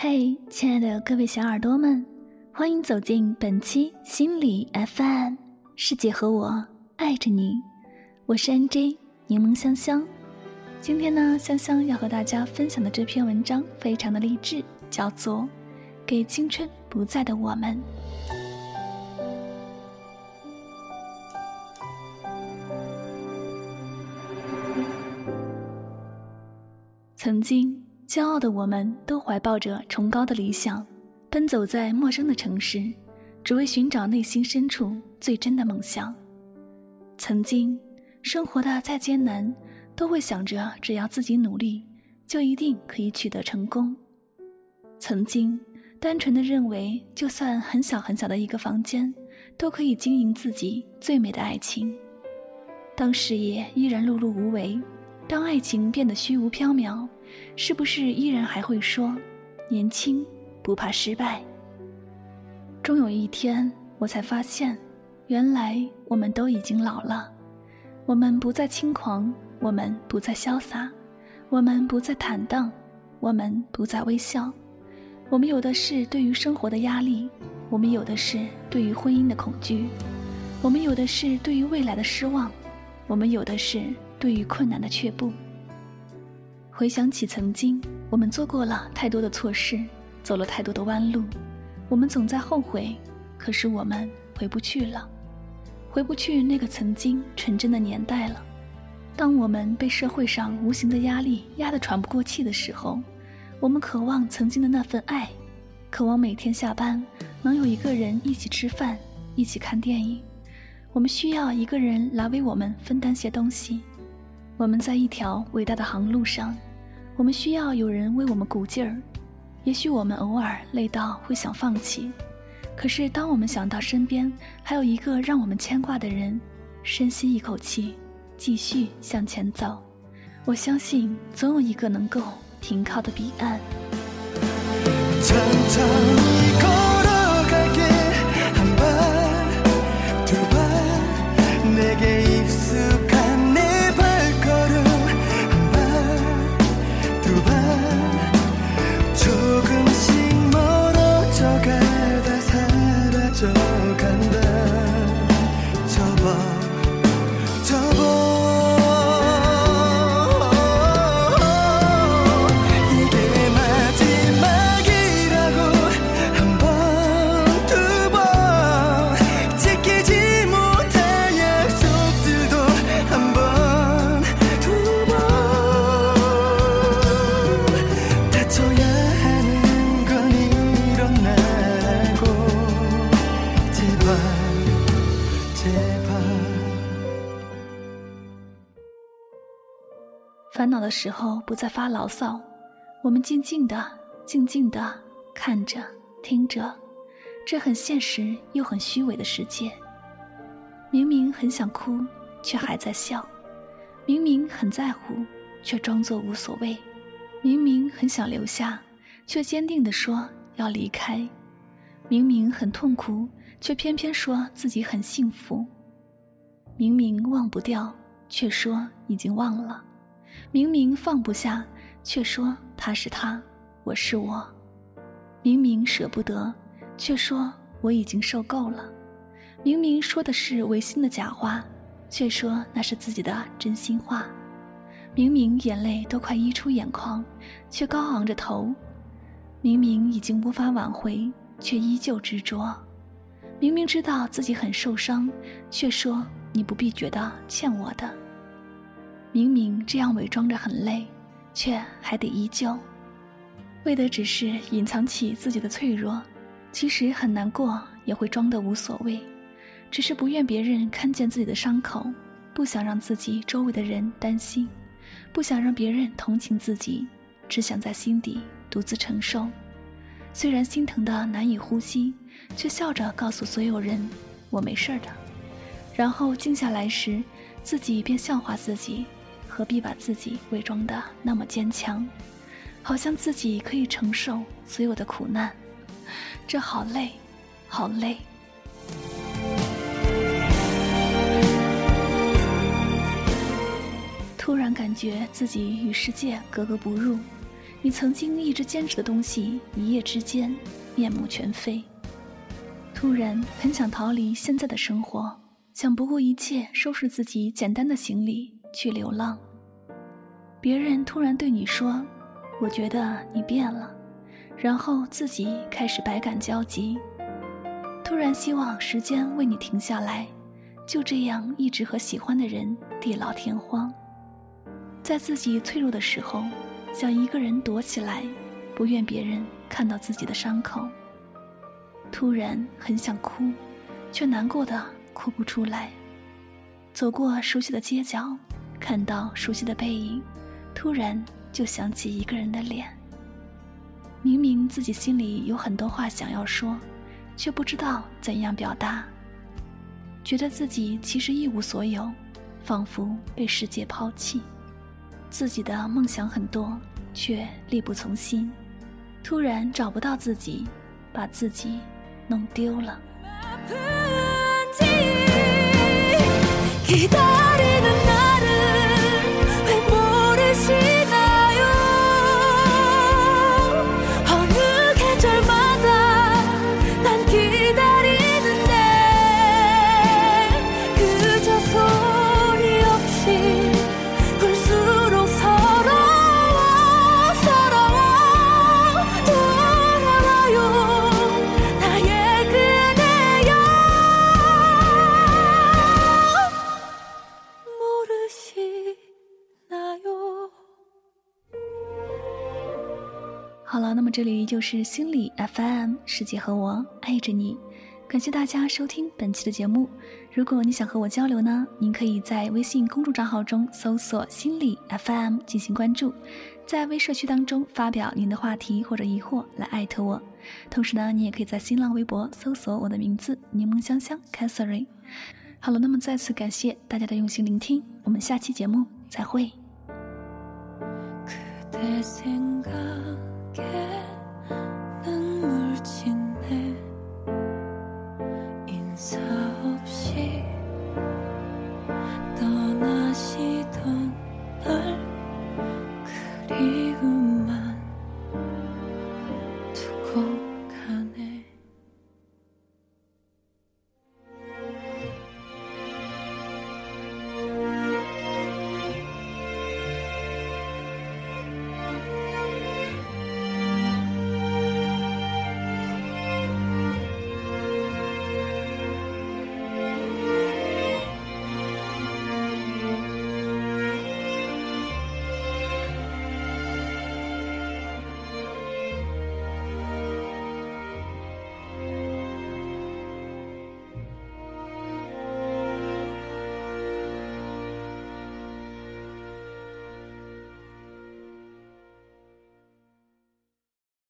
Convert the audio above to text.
嘿，亲爱的各位小耳朵们，欢迎走进本期心理 FM，世界和我爱着你，我是 NJ 柠檬香香。今天呢，香香要和大家分享的这篇文章非常的励志，叫做《给青春不在的我们》。曾经。骄傲的我们都怀抱着崇高的理想，奔走在陌生的城市，只为寻找内心深处最真的梦想。曾经，生活的再艰难，都会想着只要自己努力，就一定可以取得成功。曾经，单纯的认为，就算很小很小的一个房间，都可以经营自己最美的爱情。当事业依然碌碌无为，当爱情变得虚无缥缈。是不是依然还会说，年轻不怕失败？终有一天，我才发现，原来我们都已经老了。我们不再轻狂，我们不再潇洒，我们不再坦荡，我们不再微笑。我们有的是对于生活的压力，我们有的是对于婚姻的恐惧，我们有的是对于未来的失望，我们有的是对于困难的却步。回想起曾经，我们做过了太多的错事，走了太多的弯路，我们总在后悔。可是我们回不去了，回不去那个曾经纯真的年代了。当我们被社会上无形的压力压得喘不过气的时候，我们渴望曾经的那份爱，渴望每天下班能有一个人一起吃饭，一起看电影。我们需要一个人来为我们分担些东西。我们在一条伟大的航路上。我们需要有人为我们鼓劲儿，也许我们偶尔累到会想放弃，可是当我们想到身边还有一个让我们牵挂的人，深吸一口气，继续向前走，我相信总有一个能够停靠的彼岸。烦恼的时候不再发牢骚，我们静静的、静静的看着、听着，这很现实又很虚伪的世界。明明很想哭，却还在笑；明明很在乎，却装作无所谓；明明很想留下，却坚定地说要离开；明明很痛苦，却偏偏说自己很幸福；明明忘不掉，却说已经忘了。明明放不下，却说他是他，我是我；明明舍不得，却说我已经受够了；明明说的是违心的假话，却说那是自己的真心话；明明眼泪都快溢出眼眶，却高昂着头；明明已经无法挽回，却依旧执着；明明知道自己很受伤，却说你不必觉得欠我的。明明这样伪装着很累，却还得依旧，为的只是隐藏起自己的脆弱。其实很难过，也会装得无所谓，只是不愿别人看见自己的伤口，不想让自己周围的人担心，不想让别人同情自己，只想在心底独自承受。虽然心疼的难以呼吸，却笑着告诉所有人：“我没事的。”然后静下来时，自己便笑话自己。何必把自己伪装的那么坚强，好像自己可以承受所有的苦难？这好累，好累。突然感觉自己与世界格格不入，你曾经一直坚持的东西，一夜之间面目全非。突然很想逃离现在的生活，想不顾一切收拾自己简单的行李去流浪。别人突然对你说：“我觉得你变了。”然后自己开始百感交集，突然希望时间为你停下来，就这样一直和喜欢的人地老天荒。在自己脆弱的时候，想一个人躲起来，不愿别人看到自己的伤口。突然很想哭，却难过的哭不出来。走过熟悉的街角，看到熟悉的背影，突然就想起一个人的脸。明明自己心里有很多话想要说，却不知道怎样表达。觉得自己其实一无所有，仿佛被世界抛弃。自己的梦想很多，却力不从心。突然找不到自己，把自己弄丢了。好了，那么这里就是心理 FM，世界和我爱着你。感谢大家收听本期的节目。如果你想和我交流呢，您可以在微信公众账号中搜索“心理 FM” 进行关注，在微社区当中发表您的话题或者疑惑来艾特我。同时呢，你也可以在新浪微博搜索我的名字“柠檬香香 Catherine”。好了，那么再次感谢大家的用心聆听，我们下期节目再会。 눈물 친